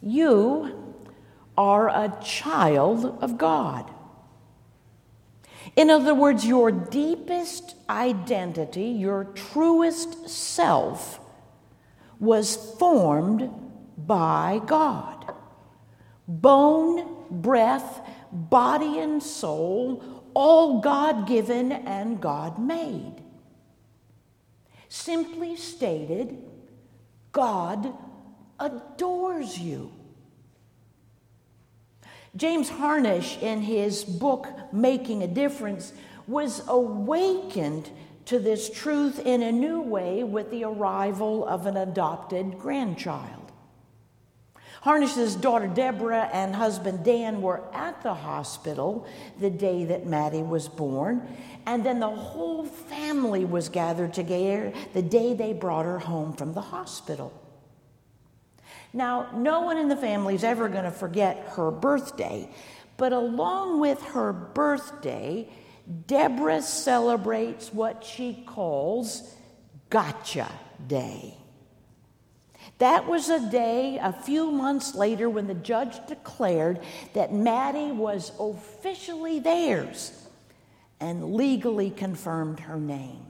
You are a child of God. In other words, your deepest identity, your truest self, was formed by God. Bone, breath, body, and soul, all God given and God made. Simply stated, God adores you. James Harnish, in his book Making a Difference, was awakened to this truth in a new way with the arrival of an adopted grandchild. Harnish's daughter Deborah and husband Dan were at the hospital the day that Maddie was born, and then the whole family was gathered together the day they brought her home from the hospital. Now, no one in the family is ever going to forget her birthday, but along with her birthday, Deborah celebrates what she calls Gotcha Day. That was a day a few months later when the judge declared that Maddie was officially theirs and legally confirmed her name.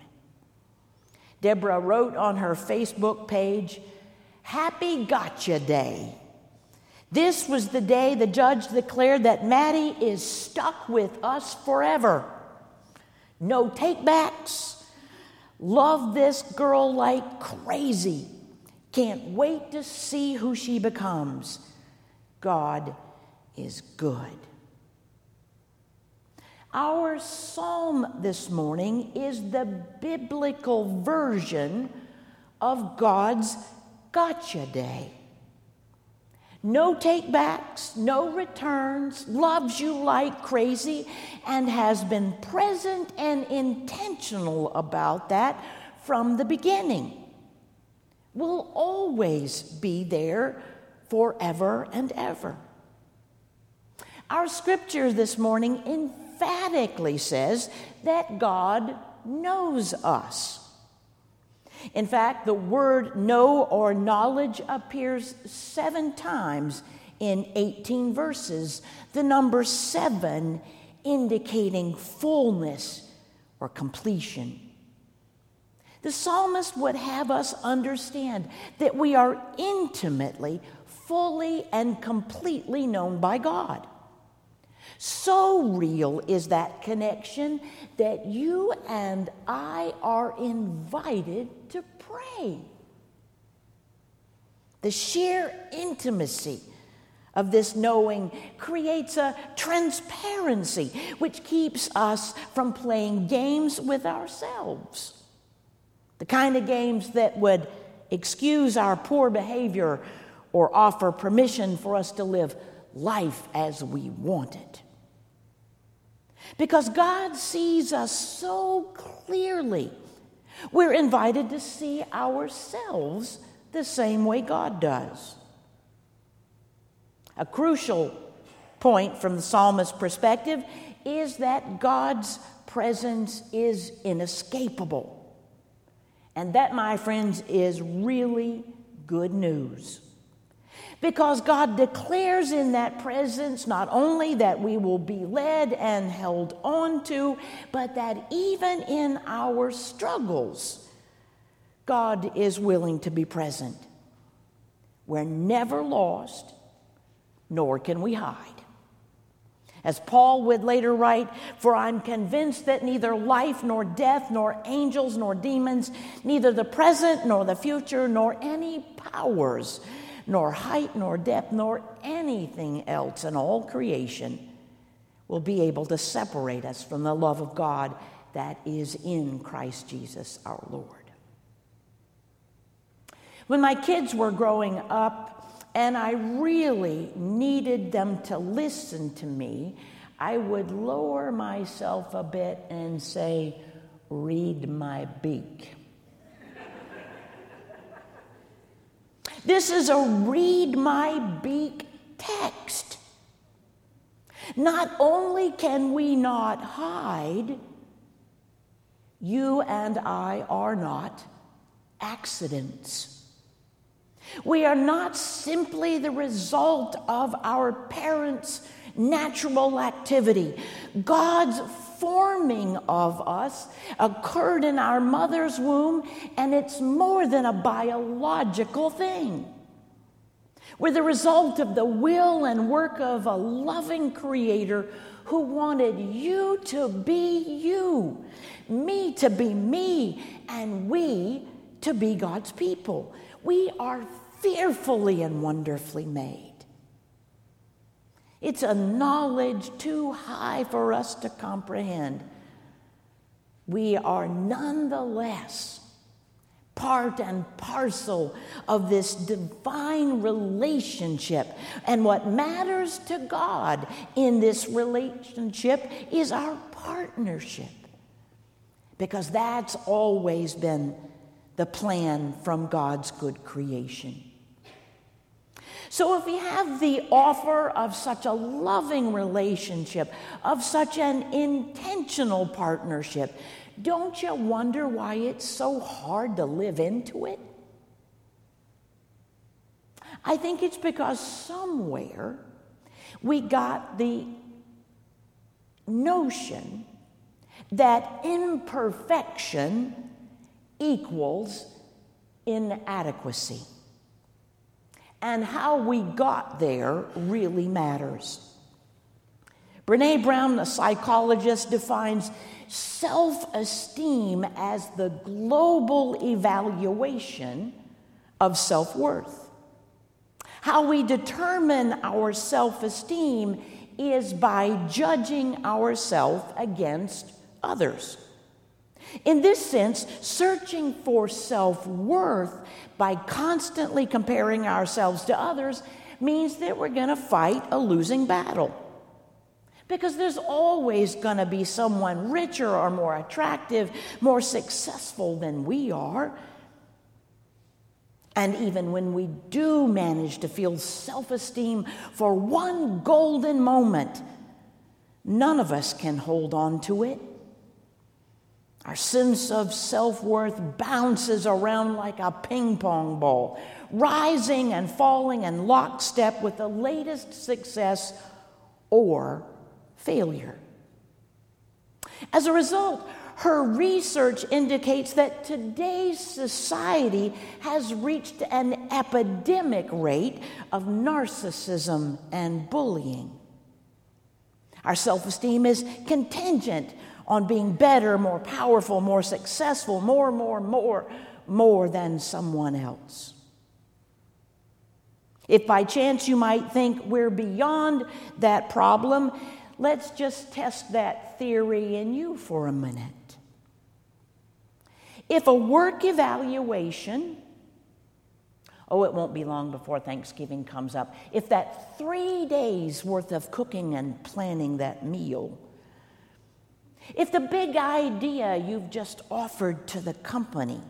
Deborah wrote on her Facebook page, Happy Gotcha Day. This was the day the judge declared that Maddie is stuck with us forever. No takebacks. Love this girl like crazy. Can't wait to see who she becomes. God is good. Our psalm this morning is the biblical version of God's gotcha day. No takebacks, no returns, loves you like crazy, and has been present and intentional about that from the beginning will always be there forever and ever. Our scripture this morning emphatically says that God knows us. In fact, the word know or knowledge appears seven times in 18 verses, the number seven indicating fullness or completion. The psalmist would have us understand that we are intimately, fully, and completely known by God. So real is that connection that you and I are invited to pray. The sheer intimacy of this knowing creates a transparency which keeps us from playing games with ourselves. The kind of games that would excuse our poor behavior or offer permission for us to live life as we want it. Because God sees us so clearly, we're invited to see ourselves the same way God does. A crucial point from the psalmist's perspective is that God's presence is inescapable. And that, my friends, is really good news. Because God declares in that presence not only that we will be led and held on to, but that even in our struggles, God is willing to be present. We're never lost, nor can we hide. As Paul would later write, For I'm convinced that neither life, nor death, nor angels, nor demons, neither the present, nor the future, nor any powers, nor height, nor depth, nor anything else in all creation will be able to separate us from the love of God that is in Christ Jesus our Lord. When my kids were growing up, and I really needed them to listen to me, I would lower myself a bit and say, Read my beak. This is a read my beak text. Not only can we not hide, you and I are not accidents. We are not simply the result of our parents' natural activity. God's forming of us occurred in our mother's womb, and it's more than a biological thing. We're the result of the will and work of a loving creator who wanted you to be you, me to be me, and we to be God's people. We are fearfully and wonderfully made. It's a knowledge too high for us to comprehend. We are nonetheless part and parcel of this divine relationship. And what matters to God in this relationship is our partnership. Because that's always been the plan from God's good creation. So, if we have the offer of such a loving relationship, of such an intentional partnership, don't you wonder why it's so hard to live into it? I think it's because somewhere we got the notion that imperfection equals inadequacy. And how we got there really matters. Brene Brown, the psychologist, defines self esteem as the global evaluation of self worth. How we determine our self esteem is by judging ourselves against others. In this sense, searching for self worth by constantly comparing ourselves to others means that we're going to fight a losing battle. Because there's always going to be someone richer or more attractive, more successful than we are. And even when we do manage to feel self esteem for one golden moment, none of us can hold on to it. Our sense of self worth bounces around like a ping pong ball, rising and falling in lockstep with the latest success or failure. As a result, her research indicates that today's society has reached an epidemic rate of narcissism and bullying. Our self esteem is contingent on being better, more powerful, more successful, more, more, more, more than someone else. If by chance you might think we're beyond that problem, let's just test that theory in you for a minute. If a work evaluation, oh, it won't be long before Thanksgiving comes up, if that three days worth of cooking and planning that meal if the big idea you've just offered to the company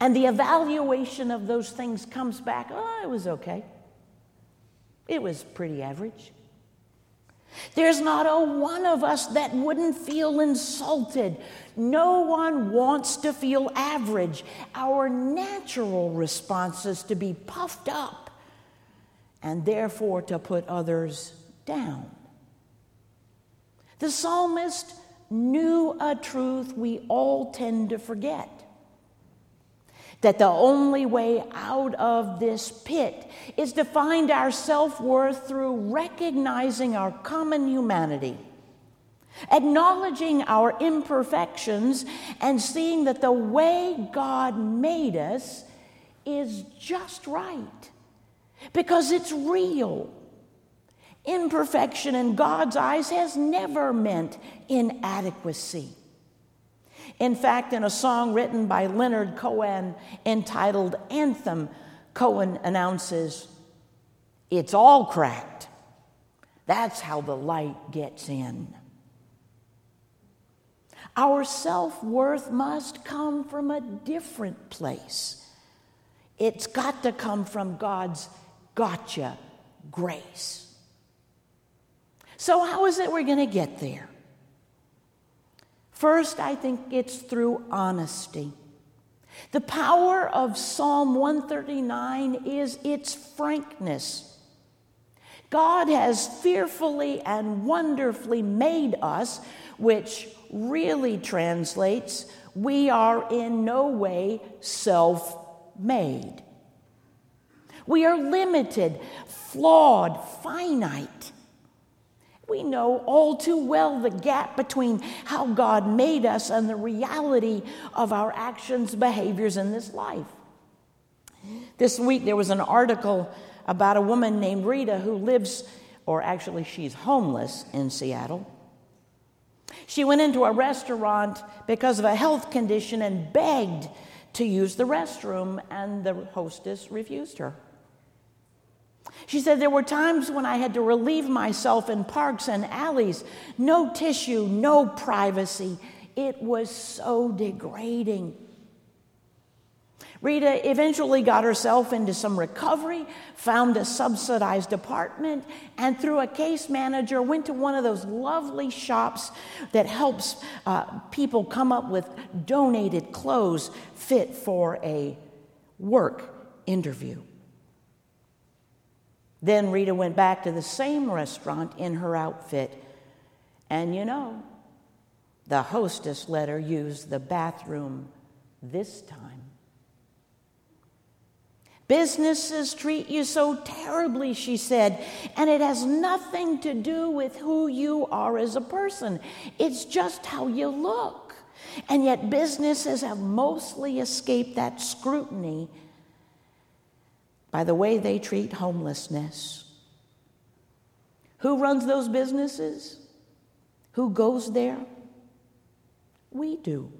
and the evaluation of those things comes back, oh, it was okay. It was pretty average. There's not a one of us that wouldn't feel insulted. No one wants to feel average. Our natural response is to be puffed up and therefore to put others down. The psalmist knew a truth we all tend to forget that the only way out of this pit is to find our self worth through recognizing our common humanity, acknowledging our imperfections, and seeing that the way God made us is just right because it's real. Imperfection in God's eyes has never meant inadequacy. In fact, in a song written by Leonard Cohen entitled Anthem, Cohen announces, It's all cracked. That's how the light gets in. Our self worth must come from a different place. It's got to come from God's gotcha grace. So, how is it we're going to get there? First, I think it's through honesty. The power of Psalm 139 is its frankness. God has fearfully and wonderfully made us, which really translates, we are in no way self made. We are limited, flawed, finite. We know all too well the gap between how God made us and the reality of our actions, behaviors in this life. This week there was an article about a woman named Rita who lives, or actually she's homeless in Seattle. She went into a restaurant because of a health condition and begged to use the restroom, and the hostess refused her. She said, There were times when I had to relieve myself in parks and alleys. No tissue, no privacy. It was so degrading. Rita eventually got herself into some recovery, found a subsidized apartment, and through a case manager went to one of those lovely shops that helps uh, people come up with donated clothes fit for a work interview. Then Rita went back to the same restaurant in her outfit. And you know, the hostess let her use the bathroom this time. Businesses treat you so terribly, she said, and it has nothing to do with who you are as a person. It's just how you look. And yet, businesses have mostly escaped that scrutiny by the way they treat homelessness. Who runs those businesses? Who goes there? We do.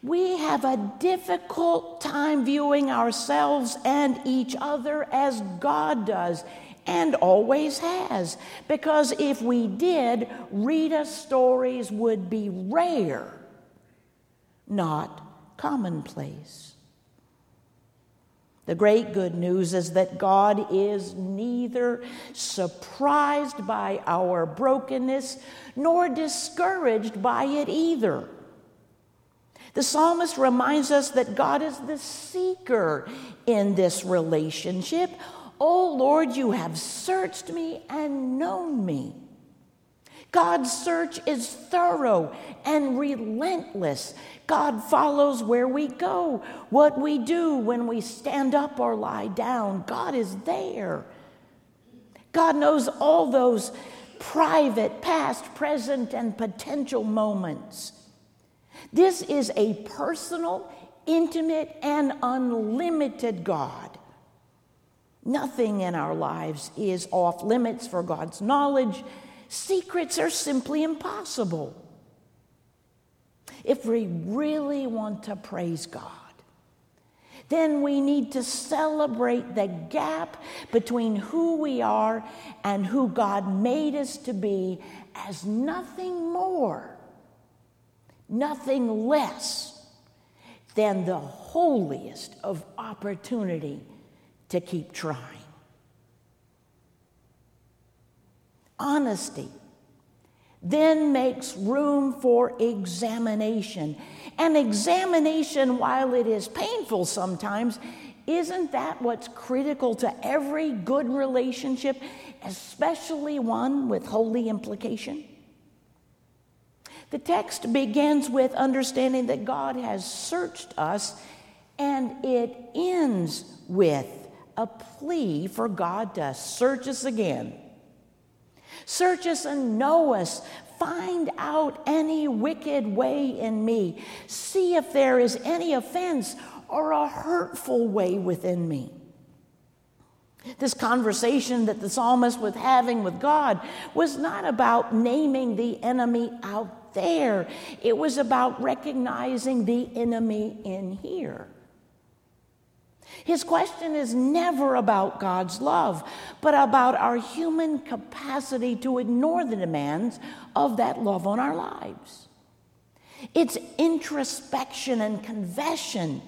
We have a difficult time viewing ourselves and each other as God does and always has. Because if we did, Rita's stories would be rare, not commonplace. The great good news is that God is neither surprised by our brokenness nor discouraged by it either. The psalmist reminds us that God is the seeker in this relationship. Oh Lord, you have searched me and known me. God's search is thorough and relentless. God follows where we go, what we do when we stand up or lie down. God is there. God knows all those private, past, present, and potential moments. This is a personal, intimate, and unlimited God. Nothing in our lives is off limits for God's knowledge Secrets are simply impossible. If we really want to praise God, then we need to celebrate the gap between who we are and who God made us to be as nothing more, nothing less than the holiest of opportunity to keep trying. Honesty then makes room for examination. And examination, while it is painful sometimes, isn't that what's critical to every good relationship, especially one with holy implication? The text begins with understanding that God has searched us, and it ends with a plea for God to search us again. Search us and know us. Find out any wicked way in me. See if there is any offense or a hurtful way within me. This conversation that the psalmist was having with God was not about naming the enemy out there, it was about recognizing the enemy in here. His question is never about God's love, but about our human capacity to ignore the demands of that love on our lives. It's introspection and confession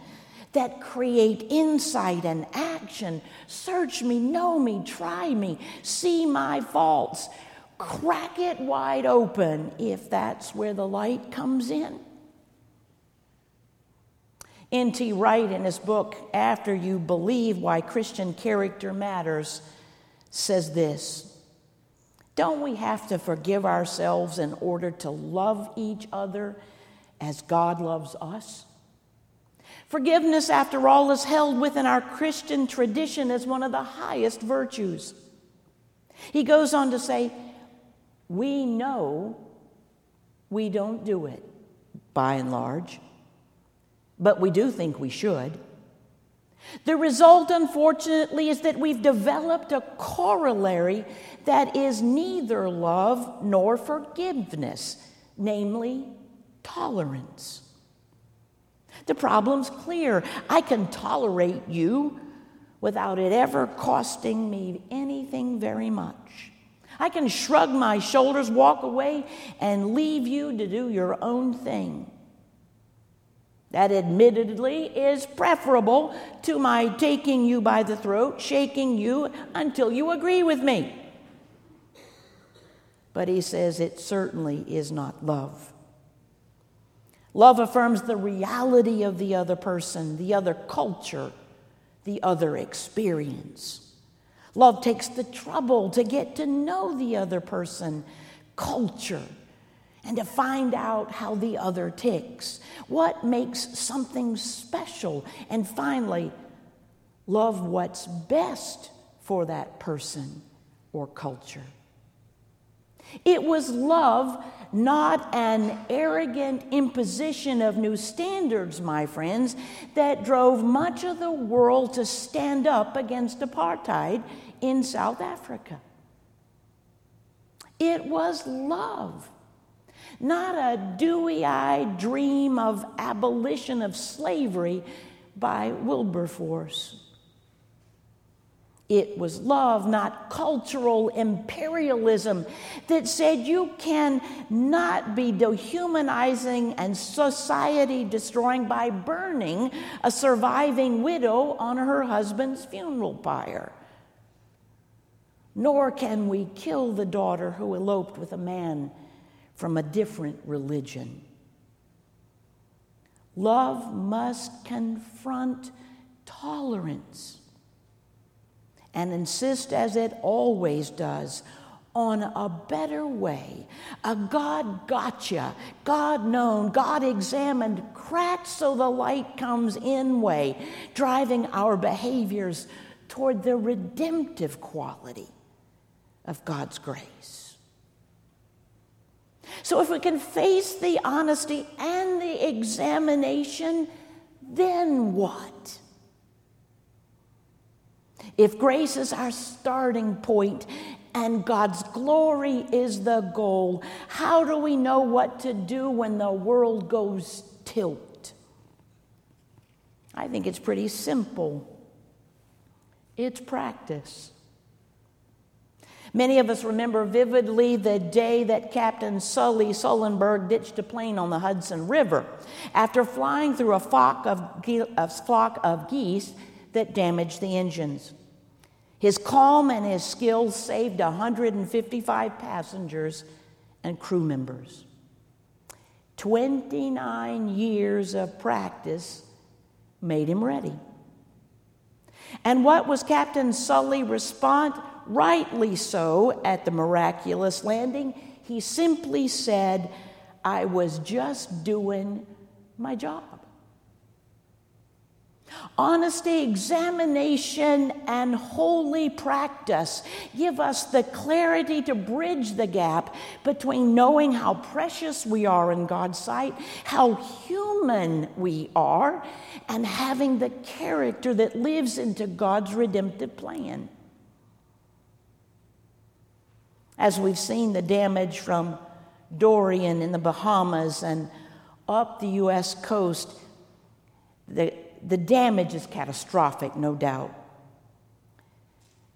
that create insight and action. Search me, know me, try me, see my faults, crack it wide open if that's where the light comes in. N.T. Wright, in his book, After You Believe Why Christian Character Matters, says this Don't we have to forgive ourselves in order to love each other as God loves us? Forgiveness, after all, is held within our Christian tradition as one of the highest virtues. He goes on to say, We know we don't do it by and large but we do think we should. The result, unfortunately, is that we've developed a corollary that is neither love nor forgiveness, namely tolerance. The problem's clear. I can tolerate you without it ever costing me anything very much. I can shrug my shoulders, walk away, and leave you to do your own thing. That admittedly is preferable to my taking you by the throat, shaking you until you agree with me. But he says it certainly is not love. Love affirms the reality of the other person, the other culture, the other experience. Love takes the trouble to get to know the other person, culture, and to find out how the other ticks. What makes something special? And finally, love what's best for that person or culture. It was love, not an arrogant imposition of new standards, my friends, that drove much of the world to stand up against apartheid in South Africa. It was love not a dewy eyed dream of abolition of slavery by Wilberforce. It was love, not cultural imperialism, that said you can not be dehumanizing and society destroying by burning a surviving widow on her husband's funeral pyre. Nor can we kill the daughter who eloped with a man from a different religion. Love must confront tolerance and insist, as it always does, on a better way, a God gotcha, God known, God examined, cracked so the light comes in way, driving our behaviors toward the redemptive quality of God's grace. So, if we can face the honesty and the examination, then what? If grace is our starting point and God's glory is the goal, how do we know what to do when the world goes tilt? I think it's pretty simple it's practice. Many of us remember vividly the day that Captain Sully Sullenberger ditched a plane on the Hudson River after flying through a flock of, a flock of geese that damaged the engines. His calm and his skill saved 155 passengers and crew members. 29 years of practice made him ready. And what was Captain Sully's response? Rightly so, at the miraculous landing, he simply said, I was just doing my job. Honesty, examination, and holy practice give us the clarity to bridge the gap between knowing how precious we are in God's sight, how human we are, and having the character that lives into God's redemptive plan. As we've seen the damage from Dorian in the Bahamas and up the U.S. coast, the, the damage is catastrophic, no doubt.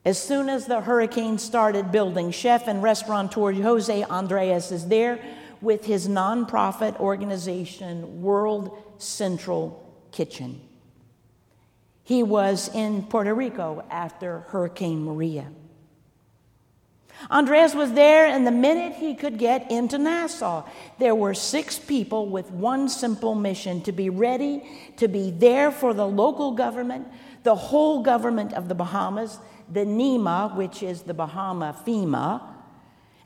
As soon as the hurricane started building, chef and restaurateur Jose Andres is there with his nonprofit organization, World Central Kitchen. He was in Puerto Rico after Hurricane Maria. Andres was there, and the minute he could get into Nassau, there were six people with one simple mission to be ready to be there for the local government, the whole government of the Bahamas, the NEMA, which is the Bahama FEMA,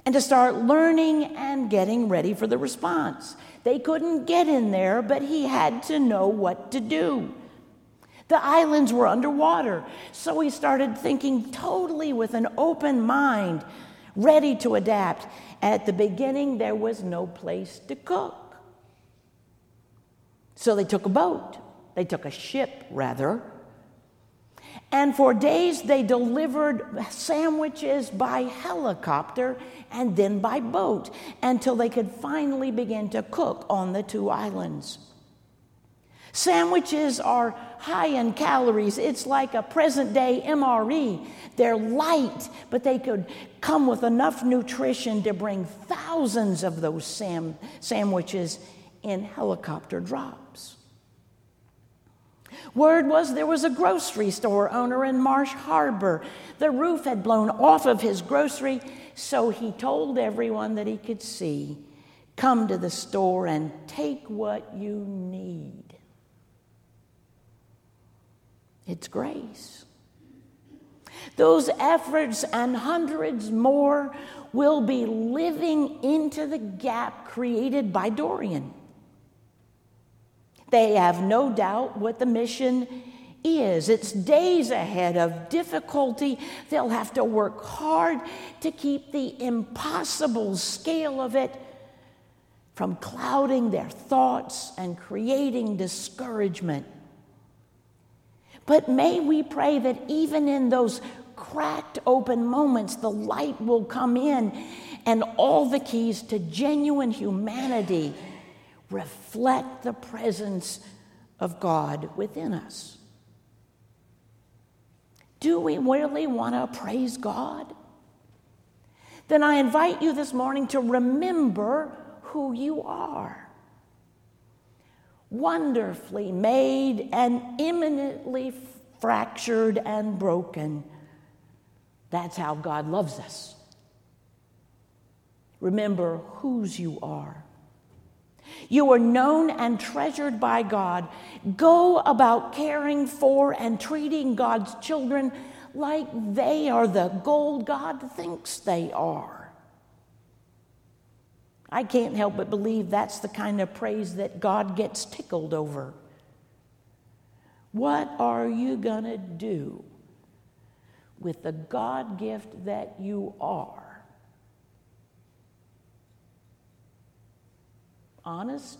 and to start learning and getting ready for the response. They couldn't get in there, but he had to know what to do. The islands were underwater, so he started thinking totally with an open mind, ready to adapt. At the beginning, there was no place to cook. So they took a boat, they took a ship, rather. And for days, they delivered sandwiches by helicopter and then by boat until they could finally begin to cook on the two islands. Sandwiches are high in calories. It's like a present day MRE. They're light, but they could come with enough nutrition to bring thousands of those sam- sandwiches in helicopter drops. Word was there was a grocery store owner in Marsh Harbor. The roof had blown off of his grocery, so he told everyone that he could see come to the store and take what you need. It's grace. Those efforts and hundreds more will be living into the gap created by Dorian. They have no doubt what the mission is. It's days ahead of difficulty. They'll have to work hard to keep the impossible scale of it from clouding their thoughts and creating discouragement. But may we pray that even in those cracked open moments, the light will come in and all the keys to genuine humanity reflect the presence of God within us. Do we really want to praise God? Then I invite you this morning to remember who you are wonderfully made and imminently fractured and broken. That's how God loves us. Remember whose you are. You are known and treasured by God. Go about caring for and treating God's children like they are the gold God thinks they are. I can't help but believe that's the kind of praise that God gets tickled over. What are you going to do with the God gift that you are? Honest,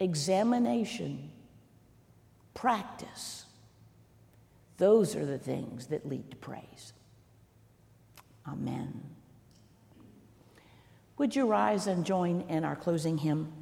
examination, practice. Those are the things that lead to praise. Amen. Would you rise and join in our closing hymn?